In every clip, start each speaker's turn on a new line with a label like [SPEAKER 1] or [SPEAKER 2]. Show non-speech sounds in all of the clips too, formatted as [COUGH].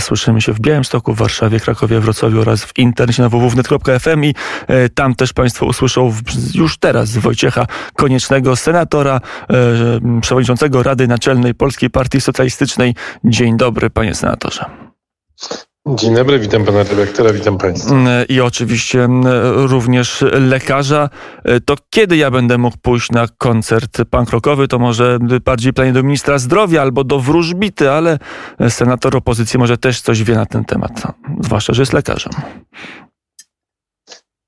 [SPEAKER 1] Słyszymy się w Białymstoku, w Warszawie, Krakowie, Wrocławiu oraz w internecie na www.net.fm i e, tam też Państwo usłyszą już teraz Wojciecha Koniecznego, senatora, e, przewodniczącego Rady Naczelnej Polskiej Partii Socjalistycznej. Dzień dobry, panie senatorze.
[SPEAKER 2] Dzień dobry, witam pana redaktora, witam państwa.
[SPEAKER 1] Mm, I oczywiście mm, również lekarza. E, to kiedy ja będę mógł pójść na koncert pankrokowy? To może bardziej planie do ministra zdrowia albo do wróżbity, ale senator opozycji może też coś wie na ten temat, zwłaszcza, że jest lekarzem.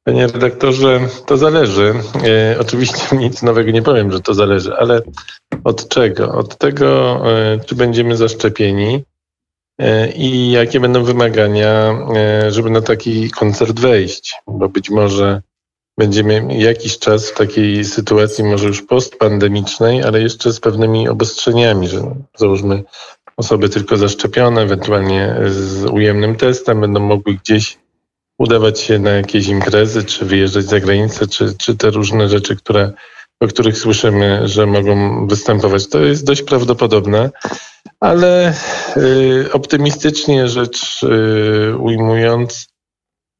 [SPEAKER 2] Panie redaktorze, to zależy. E, oczywiście [LAUGHS] nic nowego nie powiem, że to zależy, ale od czego? Od tego, e, czy będziemy zaszczepieni, E, i jakie będą wymagania, e, żeby na taki koncert wejść, bo być może będziemy jakiś czas w takiej sytuacji, może już postpandemicznej, ale jeszcze z pewnymi obostrzeniami, że załóżmy osoby tylko zaszczepione, ewentualnie z ujemnym testem, będą mogły gdzieś udawać się na jakieś imprezy, czy wyjeżdżać za granicę, czy, czy te różne rzeczy, które, o których słyszymy, że mogą występować. To jest dość prawdopodobne. Ale y, optymistycznie rzecz y, ujmując,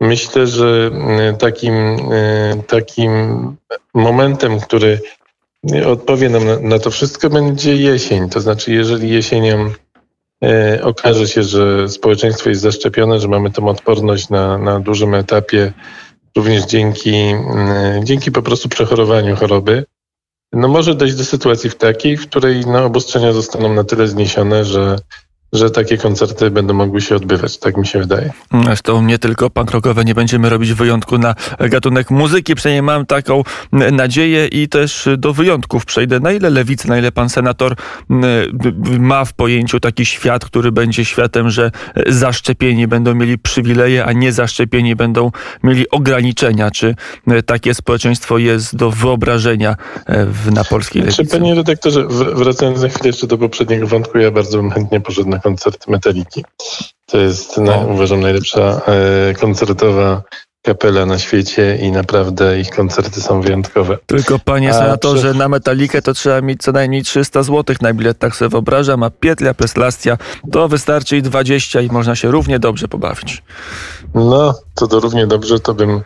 [SPEAKER 2] myślę, że y, takim, takim momentem, który odpowie nam na, to wszystko, będzie jesień. To znaczy, jeżeli jesienią okaże się, że społeczeństwo jest zaszczepione, że mamy tą odporność na, na dużym etapie, również dzięki, dzięki po prostu przechorowaniu choroby, no może dojść do sytuacji w takiej, w której no, obostrzenia zostaną na tyle zniesione, że że takie koncerty będą mogły się odbywać. Tak mi się wydaje.
[SPEAKER 1] Zresztą nie tylko punk rockowe, nie będziemy robić wyjątku na gatunek muzyki, przynajmniej mam taką nadzieję i też do wyjątków przejdę. Na ile lewicy, na ile pan senator ma w pojęciu taki świat, który będzie światem, że zaszczepieni będą mieli przywileje, a nie zaszczepieni będą mieli ograniczenia? Czy takie społeczeństwo jest do wyobrażenia e, na polskiej lewicy?
[SPEAKER 2] Czy panie redaktorze, wracając na chwilę jeszcze do poprzedniego wątku, ja bardzo bym chętnie poszedł na koncert Metaliki. To jest, na, uważam, najlepsza e, koncertowa kapela na świecie i naprawdę ich koncerty są wyjątkowe.
[SPEAKER 1] Tylko panie senatorze, przy... na Metalikę to trzeba mieć co najmniej 300 zł na bilet, tak sobie wyobrażam, a Pietlia Preslastia to wystarczy i 20 i można się równie dobrze pobawić.
[SPEAKER 2] No, to do równie dobrze to bym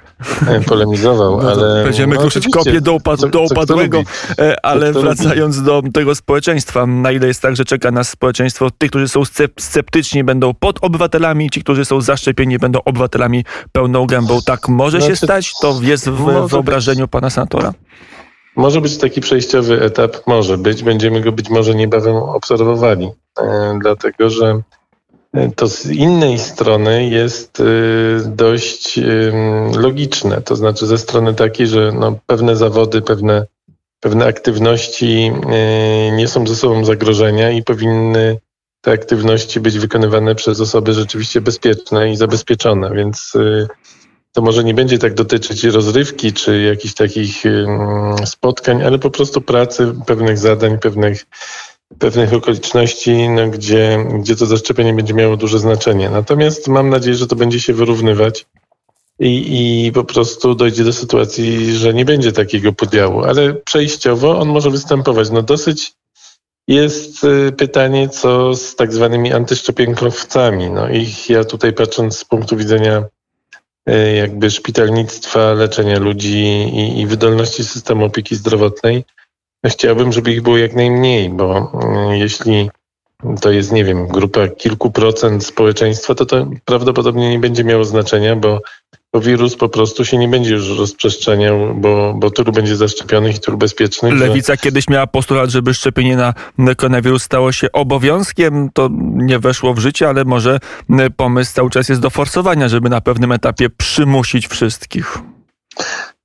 [SPEAKER 2] e, polemizował, no ale...
[SPEAKER 1] Będziemy no, kruszyć kopię do, upad do upadłego, e, ale wracając do tego społeczeństwa, na ile jest tak, że czeka nas społeczeństwo tych, którzy są sceptyczni będą pod obywatelami, ci, którzy są zaszczepieni będą obywatelami pełną gębą. Tak może znaczy, się stać? To jest w wyobrażeniu pana senatora?
[SPEAKER 2] Może być taki przejściowy etap, może być. Będziemy go być może niebawem obserwowali, e, dlatego że to z innej strony jest y, dość logiczne. To znaczy ze strony takiej, że no pewne zawody, pewne, pewne aktywności y, nie są ze sobą zagrożenia i powinny te aktywności być wykonywane przez osoby rzeczywiście bezpieczne i zabezpieczone, więc y, to może nie będzie tak dotyczyć rozrywki czy jakichś takich spotkań, ale po prostu pracy, pewnych zadań, pewnych pewnych okoliczności, no, gdzie, gdzie to zaszczepienie będzie miało duże znaczenie. Natomiast mam nadzieję, że to będzie się wyrównywać i, i po prostu dojdzie do sytuacji, że nie będzie takiego podziału, ale przejściowo on może występować. No dosyć jest y, pytanie, co z tak zwanymi antyszczepionkowcami. No ich ja tutaj patrząc z punktu widzenia y, jakby szpitalnictwa, leczenia ludzi i, i wydolności systemu opieki zdrowotnej, Chciałbym, żeby ich było jak najmniej, bo mm, jeśli to jest, nie wiem, grupa kilku procent społeczeństwa, to to prawdopodobnie nie będzie miało znaczenia, bo, bo wirus po prostu się nie będzie już rozprzestrzeniał, bo, bo tylu będzie zaszczepionych i tylu bezpiecznych.
[SPEAKER 1] Lewica że... kiedyś miała postulat, żeby szczepienie na koronawirus stało się obowiązkiem. To nie weszło w życie, ale może pomysł cały czas jest do forsowania, żeby na pewnym etapie przymusić wszystkich.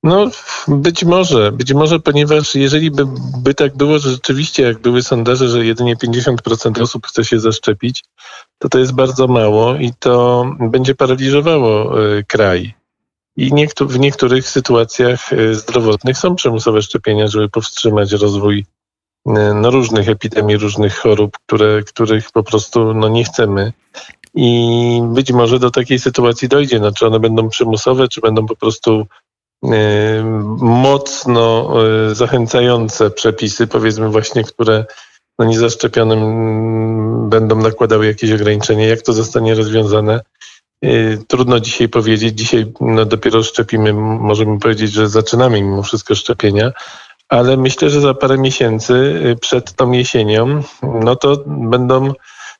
[SPEAKER 2] No, być może, być może, ponieważ jeżeli by, by tak było, że rzeczywiście, jak były sondaże, że jedynie 50% osób chce się zaszczepić, to to jest bardzo mało i to będzie paraliżowało y, kraj. I niektó w niektórych sytuacjach y, zdrowotnych są przymusowe szczepienia, żeby powstrzymać rozwój y, no, różnych epidemii, różnych chorób, które, których po prostu no, nie chcemy. I być może do takiej sytuacji dojdzie. No, czy one będą przymusowe, czy będą po prostu mocno e, zachęcające przepisy, powiedzmy właśnie, które no niezaszczepionym będą nakładały jakieś ograniczenia. Jak to zostanie rozwiązane? Y, trudno dzisiaj powiedzieć. Dzisiaj no, dopiero szczepimy, możemy powiedzieć, że zaczynamy mimo wszystko szczepienia, ale myślę, że za parę miesięcy y, przed tą jesienią, no to będą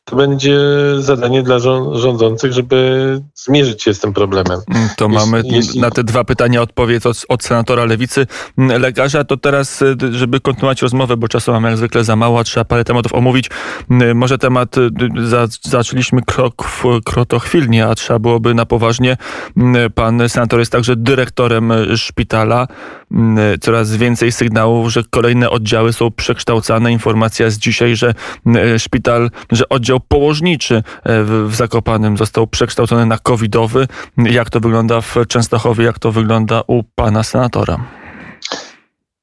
[SPEAKER 2] to będzie zadanie dla rządzących, żeby zmierzyć się z tym problemem.
[SPEAKER 1] Mm, to jeśli, mamy jeśli... na te dwa pytania odpowiedź od, od, senatora Lewicy. Mm, lekarza, to teraz, y, żeby kontynuować rozmowę, bo czasu mamy jak zwykle za mało, a trzeba parę tematów omówić. Mm, może temat, y, za, zaczęliśmy krok w krotochwilnie, a trzeba byłoby na poważnie. Pan senator jest także dyrektorem y, szpitala. Coraz więcej sygnałów, że kolejne oddziały są przekształcane. Informacja z dzisiaj, że szpital, że oddział położniczy e, w Zakopanym został przekształcony na covidowy. Jak to wygląda w Częstochowie, jak to wygląda u pana senatora?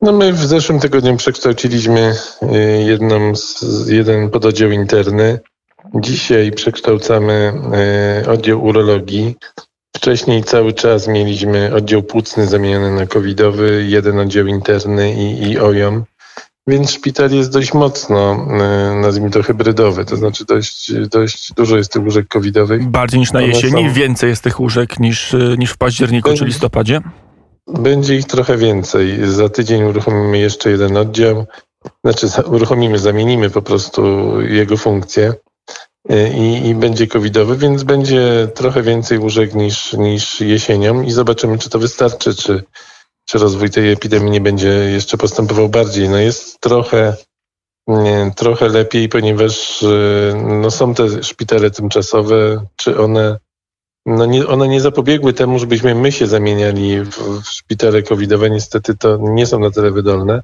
[SPEAKER 2] No my w zeszłym tygodniu przekształciliśmy e, jedną z, jeden pododdział interny. Dzisiaj przekształcamy e, oddział urologii. Wcześniej cały czas mieliśmy oddział płucny zamieniony na covidowy, jeden oddział interny i, i OJOM. Więc szpital jest dość mocno, e, nazwijmy to hybrydowy, to znaczy dość, dość dużo jest tych łóżek covidowych.
[SPEAKER 1] Bardziej niż na jesieni, są... więcej jest tych łóżek niż, e, niż w październiku będzie, czy listopadzie?
[SPEAKER 2] Będzie ich trochę więcej. Za tydzień uruchomimy jeszcze jeden oddział, znaczy uruchomimy, zamienimy po prostu jego funkcję e, i, i będzie covidowy, więc będzie trochę więcej łóżek niż, niż jesienią i zobaczymy, czy to wystarczy, czy czy rozwój tej epidemii nie będzie jeszcze postępował bardziej. No jest trochę, nie, trochę lepiej, ponieważ y, no są te szpitale tymczasowe, czy one, no nie, one nie zapobiegły temu, żebyśmy my się zamieniali w, w szpitale covidowe. Niestety to nie są na tyle wydolne,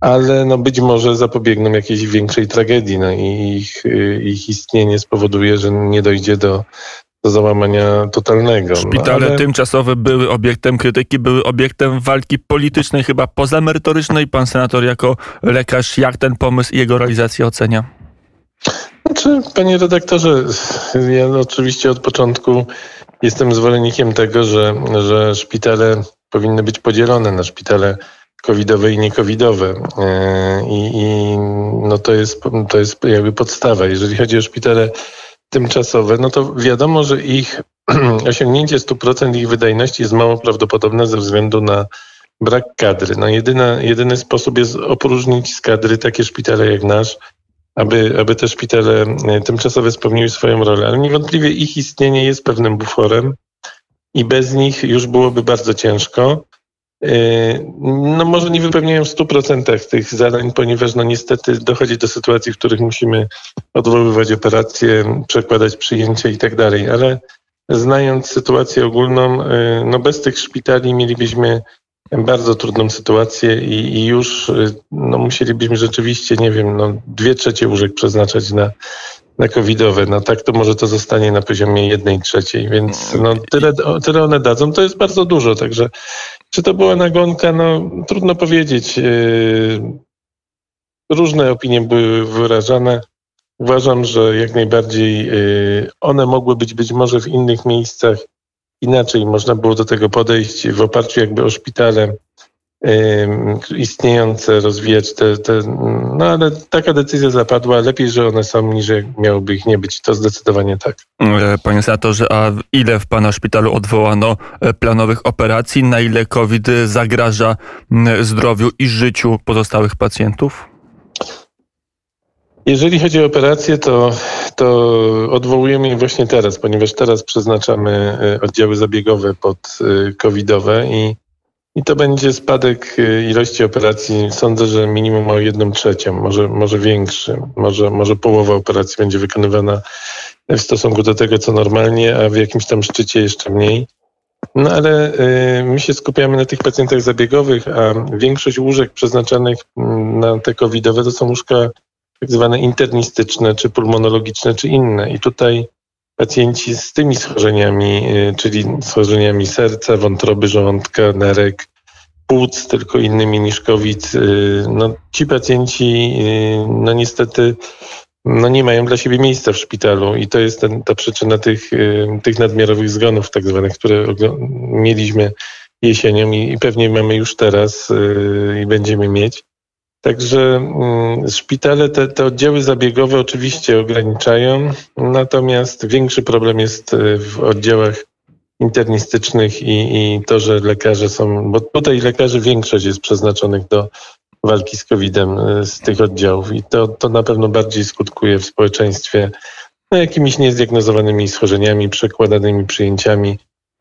[SPEAKER 2] ale no być może zapobiegną jakiejś większej tragedii no i ich, y, ich istnienie spowoduje, że nie dojdzie do do załamania totalnego.
[SPEAKER 1] No, Szpitale no, ale... tymczasowe były obiektem krytyki, były obiektem walki politycznej, chyba pozamerytorycznej. Pan senator jako lekarz, jak ten pomysł i jego realizację ocenia?
[SPEAKER 2] Znaczy, panie redaktorze, ja oczywiście od początku jestem zwolennikiem tego, że, że szpitale powinny być podzielone na szpitale covidowe i niecovidowe. E, I, i no to, jest, to jest jakby podstawa. Jeżeli chodzi o szpitale tymczasowe, no to wiadomo, że ich [CLEARS THROAT] osiągnięcie 100% ich wydajności jest mało prawdopodobne ze względu na brak kadry. No jedyna, jedyny sposób jest opróżnić z kadry takie szpitale jak nasz, aby, aby te szpitale e, tymczasowe spełniły swoją rolę. Ale niewątpliwie ich istnienie jest pewnym buforem i bez nich już byłoby bardzo ciężko. Yy, no może nie wypełniają w 100% tych zadań, ponieważ no niestety dochodzi do sytuacji, w których musimy odwoływać operacje, przekładać przyjęcia i tak dalej, ale znając sytuację ogólną, yy, no bez tych szpitali mielibyśmy bardzo trudną sytuację i, i już yy, no musielibyśmy rzeczywiście, nie wiem, no dwie trzecie łóżek przeznaczać na, na covidowe. No tak to może to zostanie na poziomie jednej trzeciej, więc no tyle, tyle one dadzą, to jest bardzo dużo, także czy to była nagonka? No, trudno powiedzieć. Yy, różne opinie były wyrażane. Uważam, że jak najbardziej yy, one mogły być być może w innych miejscach inaczej. Można było do tego podejść w oparciu jakby o szpitale istniejące, rozwijać te, te, no ale taka decyzja zapadła. Lepiej, że one są, niż miałoby ich nie być. To zdecydowanie tak.
[SPEAKER 1] E, panie senatorze, a ile w pana szpitalu odwołano e, planowych operacji? Na ile COVID zagraża zdrowiu i życiu pozostałych pacjentów?
[SPEAKER 2] Jeżeli chodzi o operacje, to, to odwołujemy je właśnie teraz, ponieważ teraz przeznaczamy e, oddziały zabiegowe pod covidowe i i to będzie spadek y, ilości operacji. Sądzę, że minimum o jedną trzecią, może, może większy. Może, może połowa operacji będzie wykonywana w stosunku do tego, co normalnie, a w jakimś tam szczycie jeszcze mniej. No ale y, my się skupiamy na tych pacjentach zabiegowych, a większość łóżek przeznaczonych mm, na te covidowe to są łóżka tak zwane internistyczne, czy pulmonologiczne, czy inne. I tutaj pacjenci z tymi schorzeniami, y, czyli schorzeniami serca, wątroby, żołądka, nerek, płuc, tylko innymi niż COVID, y, no, ci pacjenci y, no niestety no nie mają dla siebie miejsca w szpitalu i to jest ten, ta przyczyna tych, tych nadmiarowych zgonów tak zwanych, które mieliśmy jesienią i, i pewnie mamy już teraz i będziemy mieć. Także mm, szpitale, te, te oddziały zabiegowe oczywiście ograniczają, natomiast większy problem jest e, w oddziałach internistycznych i, i to, że lekarze są, bo tutaj lekarzy większość jest przeznaczonych do walki z COVID-em e, z tych oddziałów i to, to na pewno bardziej skutkuje w społeczeństwie no, jakimiś niezdiagnozowanymi schorzeniami, przekładanymi przyjęciami,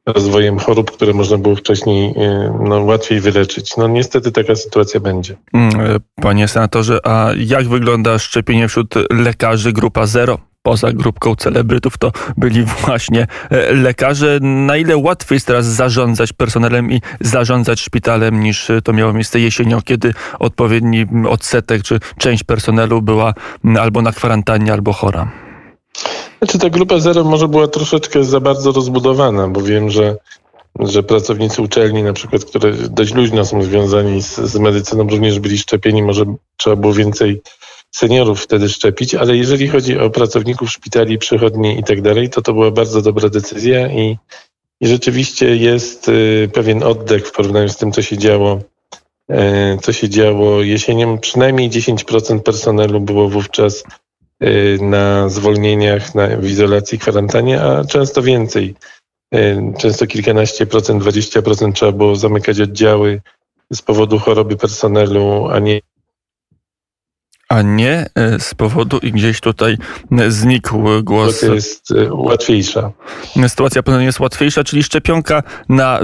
[SPEAKER 2] rozwojem chorób, które można było wcześniej e, no, łatwiej wyleczyć. No niestety taka sytuacja będzie.
[SPEAKER 1] Mm, e, panie senatorze, a jak wygląda szczepienie wśród lekarzy grupa zero? Poza grupką celebrytów to byli właśnie e, lekarze. Na ile łatwiej jest teraz zarządzać personelem i zarządzać szpitalem niż to miało miejsce jesienią, kiedy odpowiedni odsetek czy część personelu była albo na kwarantannie, albo chora?
[SPEAKER 2] Znaczy ta grupa zero może była troszeczkę za bardzo rozbudowana, bo wiem, że, że pracownicy uczelni na przykład, które dość luźno są związani z, z medycyną, również byli szczepieni, może trzeba było więcej seniorów wtedy szczepić, ale jeżeli chodzi o pracowników szpitali, przychodni i tak dalej, to to była bardzo dobra decyzja i, i rzeczywiście jest y, pewien oddech w porównaniu z tym, co się działo y, co się działo jesienią. Przynajmniej 10% personelu było wówczas na zwolnieniach, na, w izolacji, kwarantannie, a często więcej. Y, często kilkanaście procent, dwadzieścia procent trzeba było zamykać oddziały z powodu choroby personelu, a nie
[SPEAKER 1] a nie y, z powodu i gdzieś tutaj znikł głos.
[SPEAKER 2] Sytuacja jest łatwiejsza.
[SPEAKER 1] Sytuacja jest łatwiejsza, czyli szczepionka na,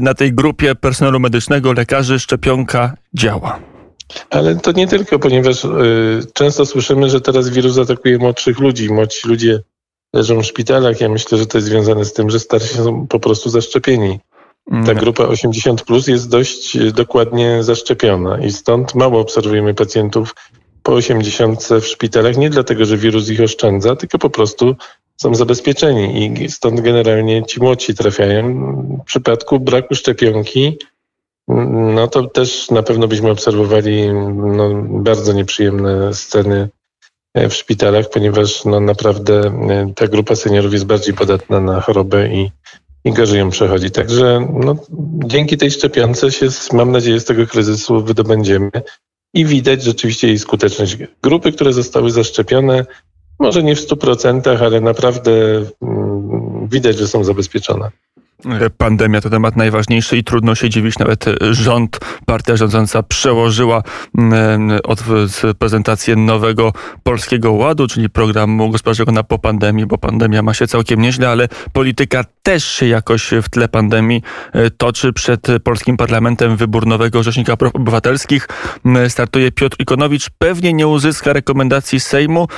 [SPEAKER 1] na tej grupie personelu medycznego, lekarzy, szczepionka działa.
[SPEAKER 2] Ale to nie tylko, ponieważ y, często słyszymy, że teraz wirus atakuje młodszych ludzi. Młodzi ludzie leżą w szpitalach. Ja myślę, że to jest związane z tym, że starsi są po prostu zaszczepieni. Ta mm. grupa 80 plus jest dość y, dokładnie zaszczepiona i stąd mało obserwujemy pacjentów po 80 w szpitalach, nie dlatego, że wirus ich oszczędza, tylko po prostu są zabezpieczeni i stąd generalnie ci młodsi trafiają. W przypadku braku szczepionki no to też na pewno byśmy obserwowali no, bardzo nieprzyjemne sceny e, w szpitalach, ponieważ no, naprawdę e, ta grupa seniorów jest bardziej podatna na chorobę i, i gorzej ją przechodzi. Także no, dzięki tej szczepionce się, mam nadzieję, z tego kryzysu wydobędziemy i widać rzeczywiście jej skuteczność. Grupy, które zostały zaszczepione, może nie w 100%, ale naprawdę mm, widać, że są zabezpieczone.
[SPEAKER 1] Pandemia to temat najważniejszy i trudno się dziwić. Nawet rząd, partia rządząca przełożyła mm, od prezentację nowego Polskiego Ładu, czyli programu gospodarczego na po pandemii, bo pandemia ma się całkiem nieźle, ale polityka też się jakoś w tle pandemii e, toczy. Przed polskim parlamentem wybór nowego rzecznika praw obywatelskich startuje Piotr Ikonowicz. Pewnie nie uzyska rekomendacji Sejmu,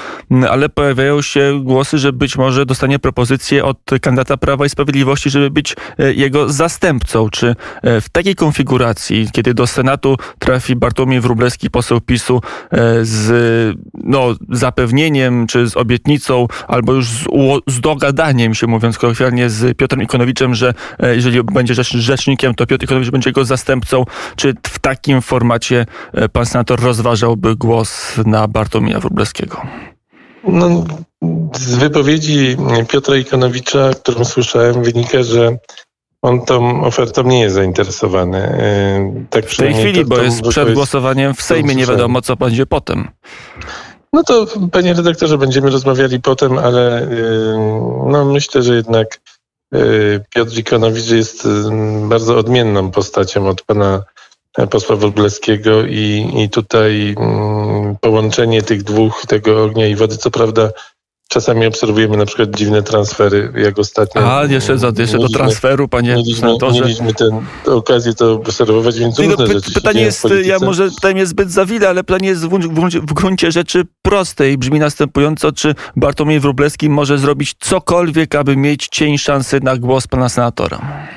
[SPEAKER 1] ale pojawiają się głosy, że być może dostanie propozycję od kandydata Prawa i Sprawiedliwości, żeby być być e, jego zastępcą. Czy e, w takiej konfiguracji, kiedy do Senatu trafi Bartłomiej Wróblewski, poseł PiSu, e, z no, zapewnieniem, czy z obietnicą, albo już z, z dogadaniem się, mówiąc kolokwialnie, z Piotrem Ikonowiczem, że jeżeli będzie rzecznikiem, to Piotr Ikonowicz będzie jego zastępcą. Czy w takim formacie pan senator rozważałby głos na Bartłomieja Wróblewskiego?
[SPEAKER 2] No, z wypowiedzi Piotra Ikonowicza, którą słyszałem, wynika, że on tą ofertą nie jest zainteresowany.
[SPEAKER 1] E, tak w tej chwili, to, bo jest przed głosowaniem w Sejmie, nie wiadomo co będzie potem.
[SPEAKER 2] No to panie redaktorze, będziemy rozmawiali potem, ale e, no myślę, że jednak e, Piotr Ikonowicz jest bardzo odmienną postacią od pana posła Wróblewskiego i, i tutaj mm, połączenie tych dwóch, tego ognia i wody, co prawda Czasami obserwujemy na przykład dziwne transfery, jak ostatnio.
[SPEAKER 1] A, jeszcze, za, jeszcze do transferu, panie
[SPEAKER 2] mieliśmy, mieliśmy tę okazję to obserwować, więc
[SPEAKER 1] różne rzeczy Pytanie jest, ja może pytanie jest zbyt zawile, ale pytanie jest w, w, w gruncie rzeczy proste i brzmi następująco, czy Bartłomiej Wróblewski może zrobić cokolwiek, aby mieć cień szansy na głos pana senatora?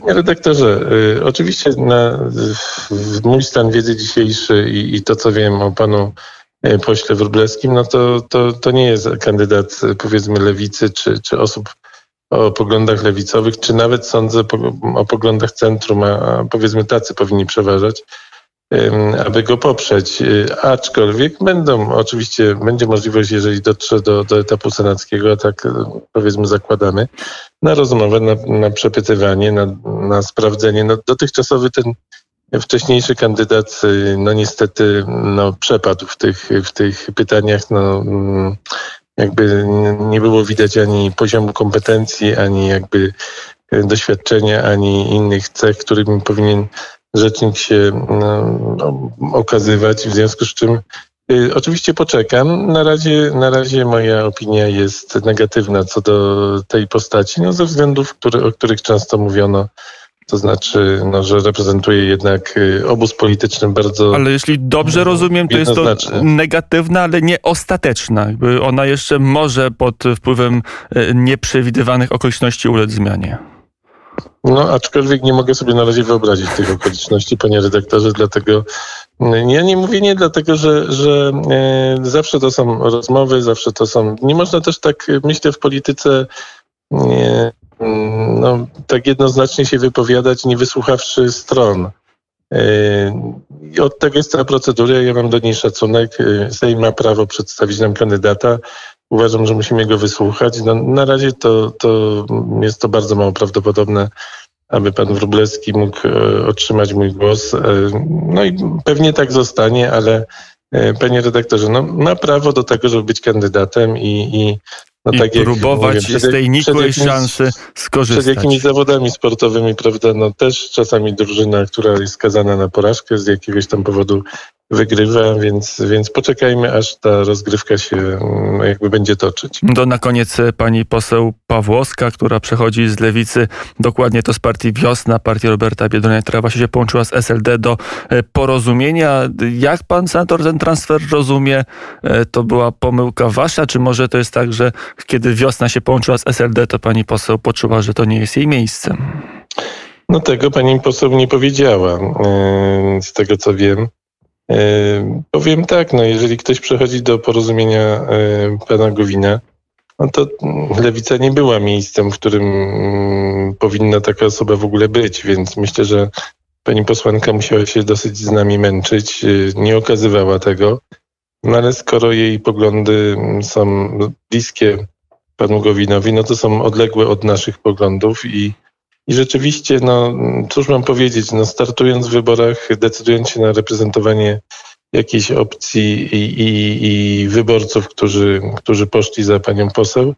[SPEAKER 2] Panie redaktorze, y, oczywiście na, w mój stan wiedzy dzisiejszy i, i to, co wiem o panu y, pośle Wróblewskim, no to, to, to nie jest kandydat powiedzmy lewicy czy, czy osób o poglądach lewicowych, czy nawet sądzę o poglądach centrum, a powiedzmy tacy powinni przeważać aby go poprzeć. Y, aczkolwiek będą, oczywiście będzie możliwość, jeżeli dotrze do, do etapu senackiego, a tak y, powiedzmy zakładamy, na rozmowę, na, na przepytywanie, na, na sprawdzenie. No, dotychczasowy ten wcześniejszy kandydat, no niestety, no przepadł w tych, w tych pytaniach, no mm, jakby nie było widać ani poziomu kompetencji, ani jakby doświadczenia, ani innych cech, którymi powinien rzecznik się no, okazywać, w związku z czym y, Oczywiście poczekam. Na razie, na razie moja opinia jest negatywna co do tej postaci, no ze względów, który, o których często mówiono. To znaczy, no, że reprezentuje jednak y, obóz polityczny bardzo.
[SPEAKER 1] Ale jeśli dobrze rozumiem, to jest to negatywna, ale nie ostateczna. Jakby ona jeszcze może pod wpływem y, nieprzewidywanych okoliczności ulec zmianie.
[SPEAKER 2] No, aczkolwiek nie mogę sobie na razie wyobrazić tych okoliczności, panie redaktorze, dlatego ja nie mówię nie dlatego, że, że e, zawsze to są rozmowy, zawsze to są. Nie można też tak, myślę, w polityce nie, no, tak jednoznacznie się wypowiadać, nie wysłuchawszy stron. E, I od tego jest ta procedura, ja mam do niej szacunek. E, Sejm ma prawo przedstawić nam kandydata. Uważam, że musimy go wysłuchać. No, na razie to, to jest to bardzo mało prawdopodobne, aby pan Wróblewski mógł e, otrzymać mój głos. E, no i pewnie tak zostanie, ale e, panie redaktorze, no, ma prawo do tego, żeby być kandydatem i, i
[SPEAKER 1] no, I tak próbować mówię, z tej nikłej szansy skorzystać.
[SPEAKER 2] Przed jakimiś zawodami sportowymi, prawda, no też czasami drużyna, która jest skazana na porażkę z jakiegoś tam powodu wygrywa, więc, więc poczekajmy, aż ta rozgrywka się mm, jakby będzie toczyć.
[SPEAKER 1] Do na koniec e, pani poseł Pawłowska, która przechodzi z lewicy, dokładnie to z partii Wiosna, partii Roberta Biedronia, która właśnie się połączyła z SLD do e, porozumienia. Jak pan senator ten transfer rozumie? E, to była pomyłka wasza, czy może to jest tak, że kiedy Wiosna się połączyła z SLD, to pani poseł poczuła, że to nie jest jej miejsce?
[SPEAKER 2] No tego pani poseł nie powiedziała, z tego co wiem. E, powiem tak, no jeżeli ktoś przechodzi do porozumienia e, pana Gowina, no to lewica nie była miejscem, w którym mm, powinna taka osoba w ogóle być, więc myślę, że pani posłanka musiała się dosyć z nami męczyć, e, nie okazywała tego. No ale skoro jej poglądy są bliskie panu Gowinowi, no to są odległe od naszych poglądów i i rzeczywiście, no cóż mam powiedzieć, no startując w wyborach, decydując się na reprezentowanie jakiejś opcji i, i, i wyborców, którzy, którzy poszli za panią poseł,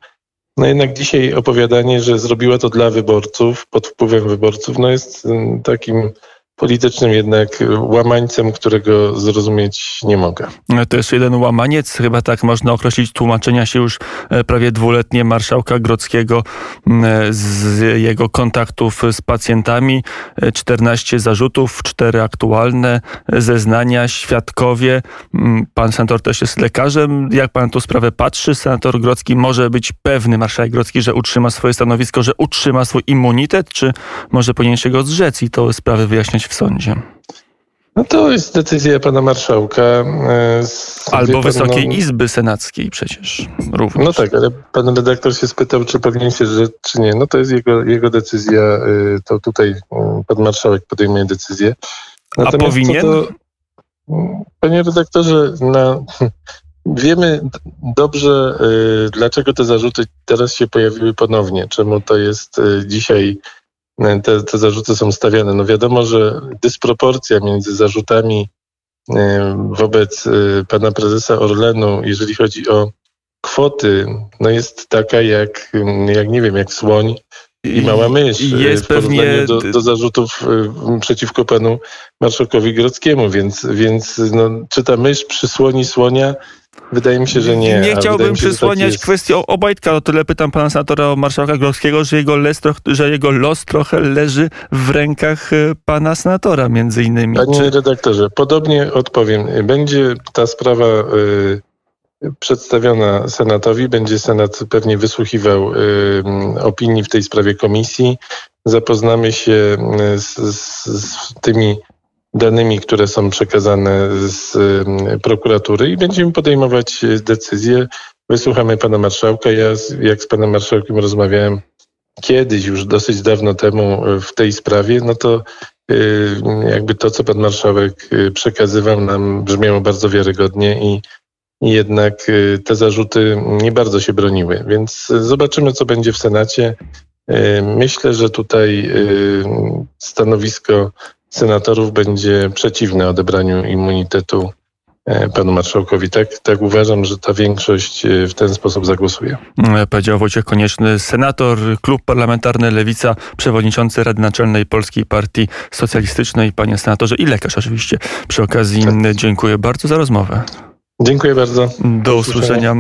[SPEAKER 2] no jednak dzisiaj opowiadanie, że zrobiła to dla wyborców, pod wpływem wyborców, no jest mm, takim politycznym jednak łamańcem, którego zrozumieć nie mogę.
[SPEAKER 1] To jest jeden łamaniec, chyba tak można określić tłumaczenia się już e, prawie dwuletnie marszałka Grodzkiego z jego kontaktów z pacjentami. 14 e, zarzutów, 4 aktualne, zeznania, świadkowie. Pan senator też jest lekarzem. Jak pan tu sprawę patrzy? Senator Grodzki może być pewny, marszałek Grodzki, że utrzyma swoje stanowisko, że utrzyma swój immunitet, czy może powinien się go zrzec i to sprawę wyjaśniać w sądzie?
[SPEAKER 2] No to jest decyzja pana marszałka. E,
[SPEAKER 1] Albo Wysokiej no, Izby Senackiej przecież również.
[SPEAKER 2] No tak, ale pan redaktor się spytał, czy powinien się rzec, czy nie. No to jest jego, jego decyzja. E, to tutaj e, pan marszałek podejmuje decyzję.
[SPEAKER 1] Natomiast A powinien? To,
[SPEAKER 2] panie redaktorze, na, [LAUGHS] wiemy dobrze, dlaczego te zarzuty teraz się pojawiły ponownie. Czemu to jest dzisiaj te, te zarzuty są stawiane. No wiadomo, że dysproporcja między zarzutami e, wobec e, pana prezesa Orlenu, jeżeli chodzi o kwoty, no jest taka jak, jak nie wiem, jak słoń i mała mysz I jest w pewnie do, do zarzutów e, przeciwko panu marszałkowi Grodzkiemu, więc, więc no, czy ta mysz przysłoni słonia Wydaje mi się, że nie.
[SPEAKER 1] Nie chciałbym się, tak przysłaniać tak kwestię Obajtka, o tyle pytam pana senatora o marszałka Grodzkiego, że jego, los, że jego los trochę leży w rękach e, pana senatora między innymi.
[SPEAKER 2] Panie Czy... redaktorze, podobnie odpowiem. Będzie ta sprawa y, przedstawiona Senatowi, będzie Senat pewnie wysłuchiwał y, opinii w tej sprawie komisji. Zapoznamy się z, z, z tymi danymi, które są przekazane z prokuratury i będziemy podejmować decyzje. Wysłuchamy pana marszałka. Ja, jak z panem marszałkiem rozmawiałem kiedyś, już dosyć dawno temu w tej sprawie, no to jakby to, co pan marszałek przekazywał nam brzmiało bardzo wiarygodnie i, i jednak te zarzuty nie bardzo się broniły. Więc zobaczymy, co będzie w Senacie. Myślę, że tutaj stanowisko senatorów będzie przeciwne odebraniu immunitetu E, panu marszałkowi. Tak, tak uważam, że ta większość e, w ten sposób zagłosuje.
[SPEAKER 1] E, powiedział Wojciech Konieczny, senator, klub parlamentarny Lewica, przewodniczący Rady Naczelnej Polskiej Partii Socjalistycznej. Panie senatorze i lekarz oczywiście. Przy okazji tak. dziękuję bardzo za rozmowę.
[SPEAKER 2] Dziękuję bardzo.
[SPEAKER 1] Do usłyszenia.